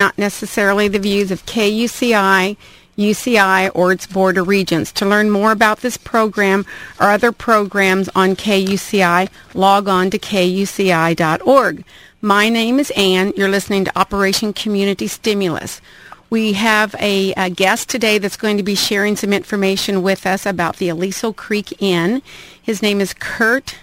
not necessarily the views of KUCI, UCI, or its Board of Regents. To learn more about this program or other programs on KUCI, log on to kuci.org. My name is Ann. You're listening to Operation Community Stimulus. We have a, a, guest today that's going to be sharing some information with us about the Aliso Creek Inn. His name is Kurt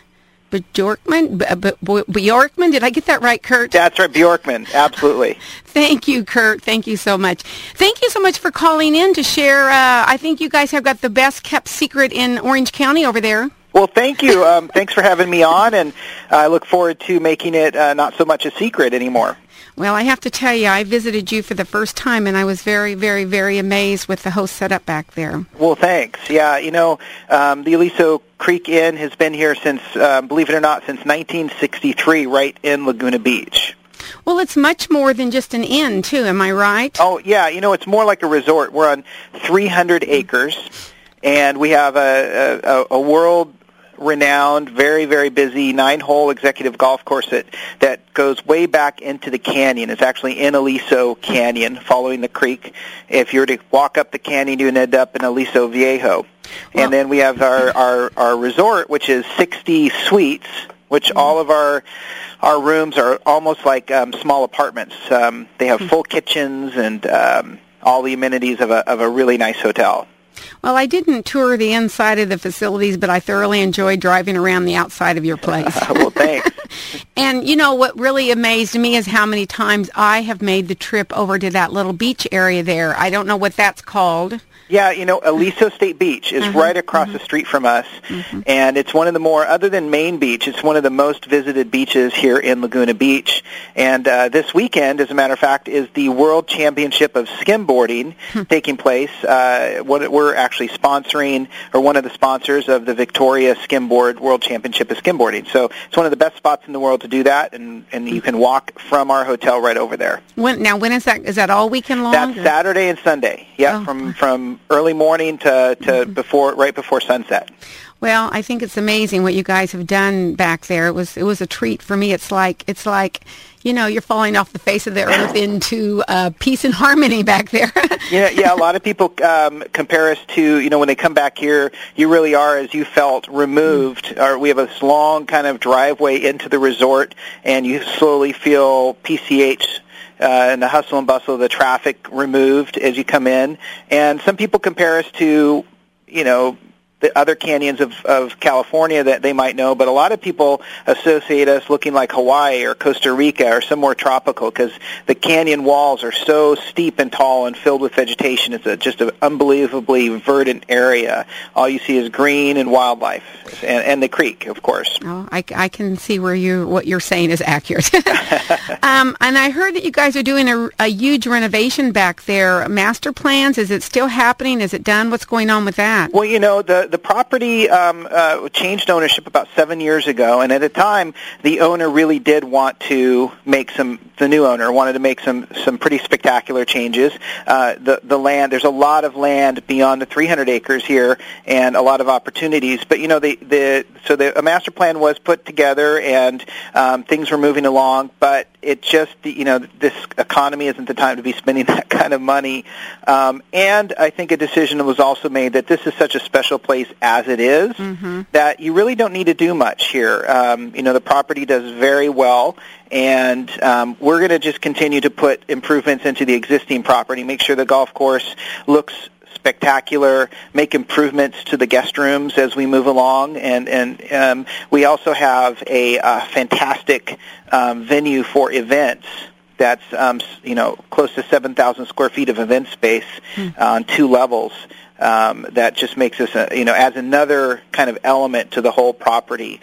Bjorkman? Bjorkman? Did I get that right, Kurt? That's right, Bjorkman. Absolutely. Thank you, Kurt. Thank you so much. Thank you so much for calling in to share. Uh, I think you guys have got the best kept secret in Orange County over there. Well, thank you. Um, thanks for having me on, and I look forward to making it uh, not so much a secret anymore. Well, I have to tell you, I visited you for the first time, and I was very, very, very amazed with the host setup back there. Well, thanks. Yeah, you know, um, the Aliso Creek Inn has been here since, uh, believe it or not, since 1963, right in Laguna Beach. Well, it's much more than just an inn, too. Am I right? Oh, yeah. You know, it's more like a resort. We're on 300 acres, and we have a, a, a world renowned, very, very busy nine-hole executive golf course that, that goes way back into the canyon. It's actually in Aliso Canyon, following the creek. If you were to walk up the canyon, you'd end up in Aliso Viejo. And then we have our, our, our resort, which is 60 suites, which mm-hmm. all of our our rooms are almost like um, small apartments. Um, they have hmm. full kitchens and um, all the amenities of a, of a really nice hotel. Well, I didn't tour the inside of the facilities, but I thoroughly enjoyed driving around the outside of your place. well, thanks. and you know what really amazed me is how many times I have made the trip over to that little beach area there. I don't know what that's called. Yeah, you know, Aliso State Beach is mm-hmm. right across mm-hmm. the street from us, mm-hmm. and it's one of the more, other than Main Beach, it's one of the most visited beaches here in Laguna Beach. And uh, this weekend, as a matter of fact, is the World Championship of Skimboarding hmm. taking place. Uh, what we're actually sponsoring, or one of the sponsors of the Victoria Skimboard World Championship of Skimboarding. So it's one of the best spots in the world to do that, and and you can walk from our hotel right over there. When now, when is that? Is that all weekend long? That's or? Saturday and Sunday. Yeah, oh. from from early morning to, to mm-hmm. before right before sunset. Well, I think it's amazing what you guys have done back there. It was it was a treat for me. It's like it's like you know you're falling off the face of the earth into uh, peace and harmony back there. yeah, yeah. A lot of people um, compare us to you know when they come back here, you really are as you felt removed. Mm-hmm. Or we have this long kind of driveway into the resort, and you slowly feel PCH uh, and the hustle and bustle the traffic removed as you come in. And some people compare us to, you know, the other canyons of, of California that they might know, but a lot of people associate us looking like Hawaii or Costa Rica or somewhere tropical because the canyon walls are so steep and tall and filled with vegetation. It's a, just an unbelievably verdant area. All you see is green and wildlife, and, and the creek, of course. Oh, I, I can see where you what you're saying is accurate. um, and I heard that you guys are doing a, a huge renovation back there. Master plans, is it still happening? Is it done? What's going on with that? Well, you know the the property um, uh, changed ownership about seven years ago, and at the time, the owner really did want to make some. The new owner wanted to make some some pretty spectacular changes. Uh, the the land there's a lot of land beyond the 300 acres here, and a lot of opportunities. But you know the the so the a master plan was put together, and um, things were moving along, but it just you know this economy isn't the time to be spending that kind of money. Um, and I think a decision was also made that this is such a special place place as it is, mm-hmm. that you really don't need to do much here. Um, you know, the property does very well, and um, we're going to just continue to put improvements into the existing property, make sure the golf course looks spectacular, make improvements to the guest rooms as we move along, and and um, we also have a, a fantastic um, venue for events that's um, you know close to 7,000 square feet of event space mm. on two levels um, that just makes us, a, you know, adds another kind of element to the whole property.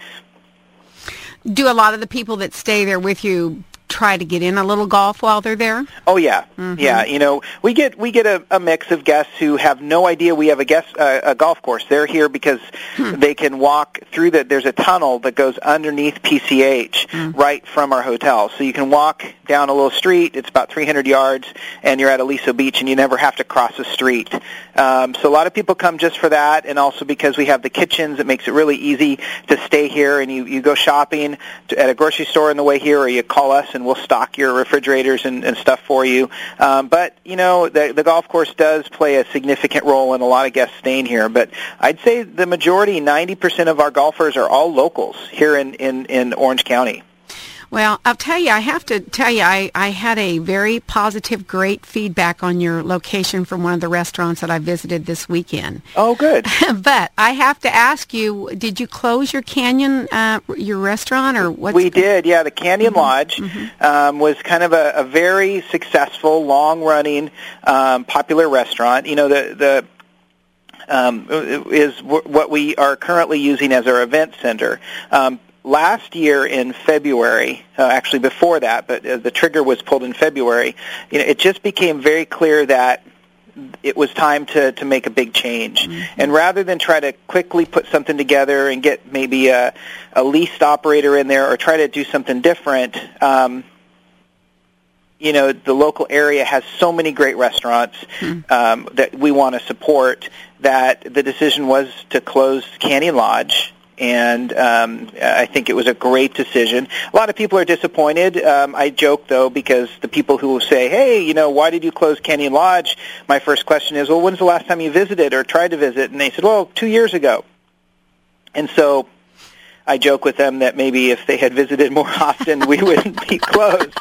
Do a lot of the people that stay there with you try to get in a little golf while they're there? Oh yeah, mm-hmm. yeah. You know, we get we get a, a mix of guests who have no idea we have a guest uh, a golf course. They're here because hmm. they can walk through the. There's a tunnel that goes underneath PCH mm. right from our hotel, so you can walk down a little street. It's about 300 yards, and you're at Aliso Beach, and you never have to cross the street. Um, so a lot of people come just for that, and also because we have the kitchens, it makes it really easy to stay here. And you you go shopping to, at a grocery store on the way here, or you call us and and we'll stock your refrigerators and, and stuff for you. Um, but you know, the, the golf course does play a significant role in a lot of guests staying here. But I'd say the majority, 90% of our golfers are all locals here in in, in Orange County. Well, I'll tell you, I have to tell you, I, I had a very positive, great feedback on your location from one of the restaurants that I visited this weekend. Oh, good. but I have to ask you, did you close your Canyon, uh, your restaurant, or what? We did, yeah. The Canyon mm-hmm. Lodge mm-hmm. Um, was kind of a, a very successful, long-running, um, popular restaurant. You know, the the um, is what we are currently using as our event center. Um, last year in February, uh, actually before that, but uh, the trigger was pulled in February, you know, it just became very clear that it was time to, to make a big change. Mm-hmm. And rather than try to quickly put something together and get maybe a, a leased operator in there or try to do something different, um, you know, the local area has so many great restaurants mm-hmm. um, that we want to support that the decision was to close Canyon Lodge and um, I think it was a great decision. A lot of people are disappointed. Um, I joke though because the people who will say, "Hey, you know, why did you close Canyon Lodge?" My first question is, "Well, when's the last time you visited or tried to visit?" And they said, "Well, two years ago." And so I joke with them that maybe if they had visited more often, we wouldn't be closed.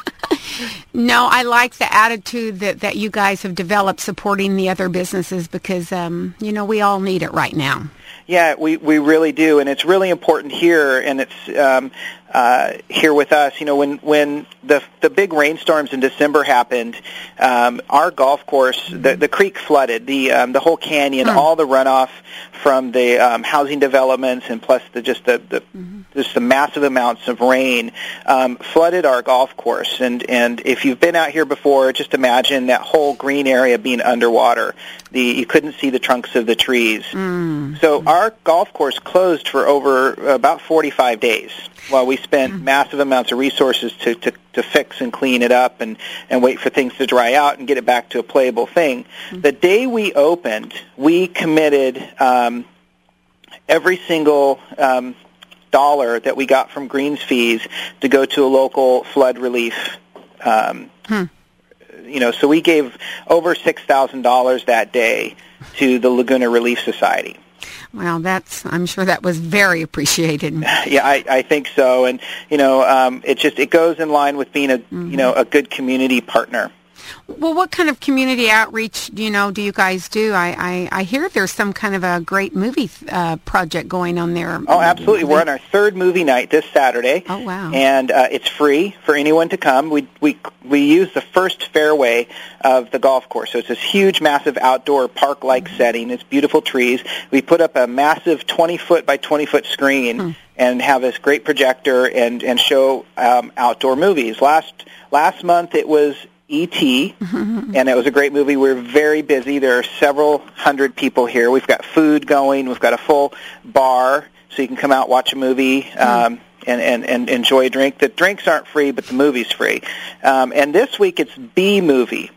No, I like the attitude that, that you guys have developed supporting the other businesses because, um, you know, we all need it right now. Yeah, we we really do, and it's really important here, and it's um, uh, here with us. You know, when when the the big rainstorms in December happened, um, our golf course, the the creek flooded, the um, the whole canyon, hmm. all the runoff from the um, housing developments, and plus the just the, the mm-hmm. just the massive amounts of rain um, flooded our golf course. And and if you've been out here before, just imagine that whole green area being underwater. The you couldn't see the trunks of the trees. Mm. So our golf course closed for over about 45 days while we spent mm-hmm. massive amounts of resources to, to, to fix and clean it up and, and wait for things to dry out and get it back to a playable thing. Mm-hmm. The day we opened, we committed um, every single um, dollar that we got from greens fees to go to a local flood relief. Um, hmm. You know, so we gave over six thousand dollars that day to the Laguna Relief Society. Well, that's I'm sure that was very appreciated. Yeah, I, I think so, and you know, um, it just it goes in line with being a mm-hmm. you know a good community partner. Well, what kind of community outreach do you know do you guys do? I, I, I hear there's some kind of a great movie uh, project going on there. Oh, absolutely. We're on our third movie night this Saturday. Oh, wow. And uh, it's free for anyone to come. We, we, we use the first fairway of the golf course. So it's this huge, massive outdoor park-like mm-hmm. setting. It's beautiful trees. We put up a massive 20-foot by 20-foot screen hmm. and have this great projector and, and show um, outdoor movies. Last last month it was E.T., and it was a great movie. We're very busy. There are several hundred people here. We've got food going. We've got a full bar, so you can come out, watch a movie, hmm. um, and, and, and enjoy a drink. The drinks aren't free, but the movie's free. Um, and this week it's Bee Movie.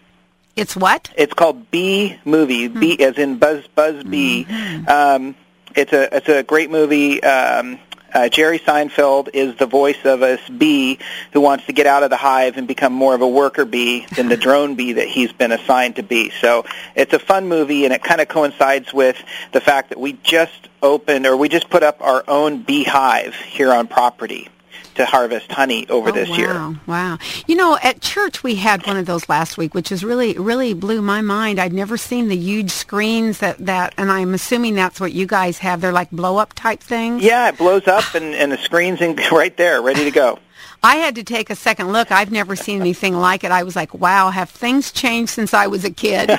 It's what? It's called Bee Movie, mm. B as in Buzz Buzz B. Mm. Um, it's a it's a great movie. Um, uh, Jerry Seinfeld is the voice of a bee who wants to get out of the hive and become more of a worker bee than the drone bee that he's been assigned to be. So it's a fun movie, and it kind of coincides with the fact that we just opened or we just put up our own beehive here on property to harvest honey over oh, this wow, year. Wow. You know, at church we had one of those last week, which is really, really blew my mind. I'd never seen the huge screens that, that and I'm assuming that's what you guys have. They're like blow up type things? Yeah, it blows up and, and the screen's in, right there, ready to go. I had to take a second look. I've never seen anything like it. I was like, wow, have things changed since I was a kid?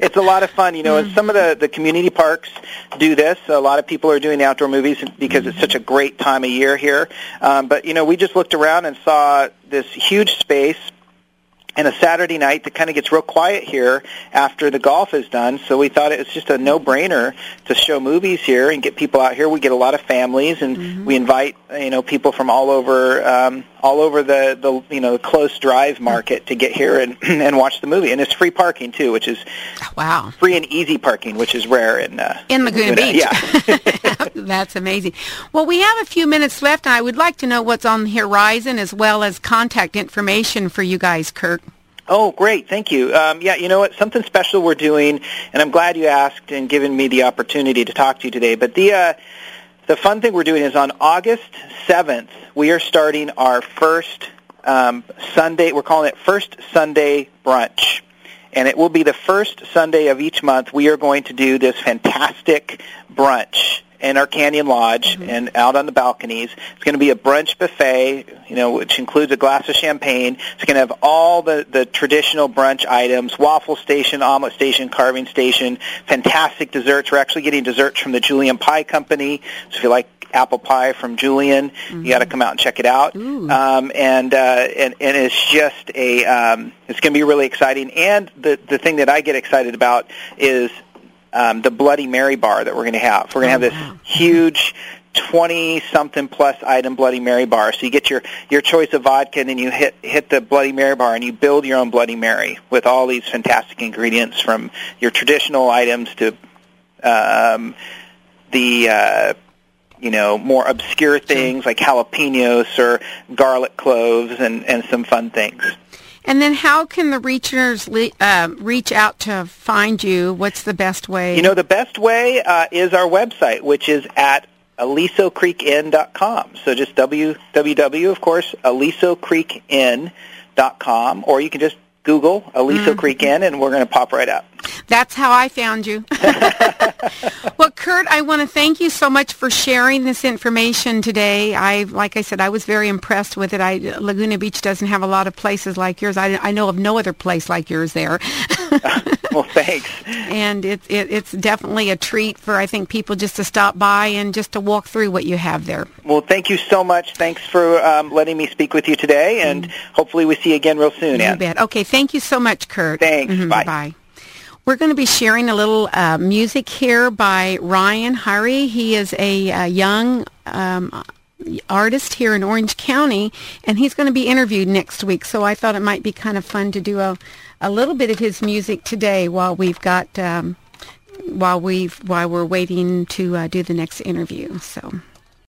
it's a lot of fun. You know, mm-hmm. some of the, the community parks do this. A lot of people are doing the outdoor movies because mm-hmm. it's such a great time of year here. Um, but, you know, we just looked around and saw this huge space and a Saturday night that kind of gets real quiet here after the golf is done. So we thought it was just a no-brainer to show movies here and get people out here. We get a lot of families, and mm-hmm. we invite you know people from all over um, all over the the you know close drive market to get here and and watch the movie. And it's free parking too, which is wow free and easy parking, which is rare in uh, in Laguna. Beach. Yeah, that's amazing. Well, we have a few minutes left, and I would like to know what's on the horizon as well as contact information for you guys, Kurt. Oh, great. Thank you. Um, yeah, you know what? Something special we're doing, and I'm glad you asked and given me the opportunity to talk to you today. But the, uh, the fun thing we're doing is on August 7th, we are starting our first um, Sunday, we're calling it First Sunday Brunch. And it will be the first Sunday of each month. We are going to do this fantastic brunch in our Canyon Lodge mm-hmm. and out on the balconies. It's going to be a brunch buffet, you know, which includes a glass of champagne. It's going to have all the, the traditional brunch items, waffle station, omelet station, carving station, fantastic desserts. We're actually getting desserts from the Julian Pie Company. So if you like apple pie from Julian. Mm-hmm. You got to come out and check it out. Um, and, uh, and and it's just a um, it's going to be really exciting. And the the thing that I get excited about is um, the Bloody Mary bar that we're going to have. We're going to have this huge 20 something plus item Bloody Mary bar. So you get your your choice of vodka and then you hit hit the Bloody Mary bar and you build your own Bloody Mary with all these fantastic ingredients from your traditional items to um, the uh, you know more obscure things like jalapenos or garlic cloves and and some fun things. And then how can the reachers uh, reach out to find you? What's the best way? You know, the best way uh, is our website, which is at AlisoCreekInn.com. So just www, of course, AlisoCreekInn.com, or you can just Google Aliso mm-hmm. Creek Inn, and we're going to pop right up. That's how I found you. well, Kurt, I want to thank you so much for sharing this information today. I, like I said, I was very impressed with it. I, Laguna Beach doesn't have a lot of places like yours. I, I know of no other place like yours there. well, thanks. And it, it, it's definitely a treat for I think people just to stop by and just to walk through what you have there. Well, thank you so much. Thanks for um, letting me speak with you today, and mm. hopefully we see you again real soon. You Ann. bet. Okay, thank you so much, Kurt. Thanks. Mm-hmm. Bye. Bye. We're going to be sharing a little uh, music here by Ryan Hari. He is a, a young um, artist here in Orange County, and he's going to be interviewed next week. So I thought it might be kind of fun to do a, a little bit of his music today while we've got um, while we while we're waiting to uh, do the next interview. So.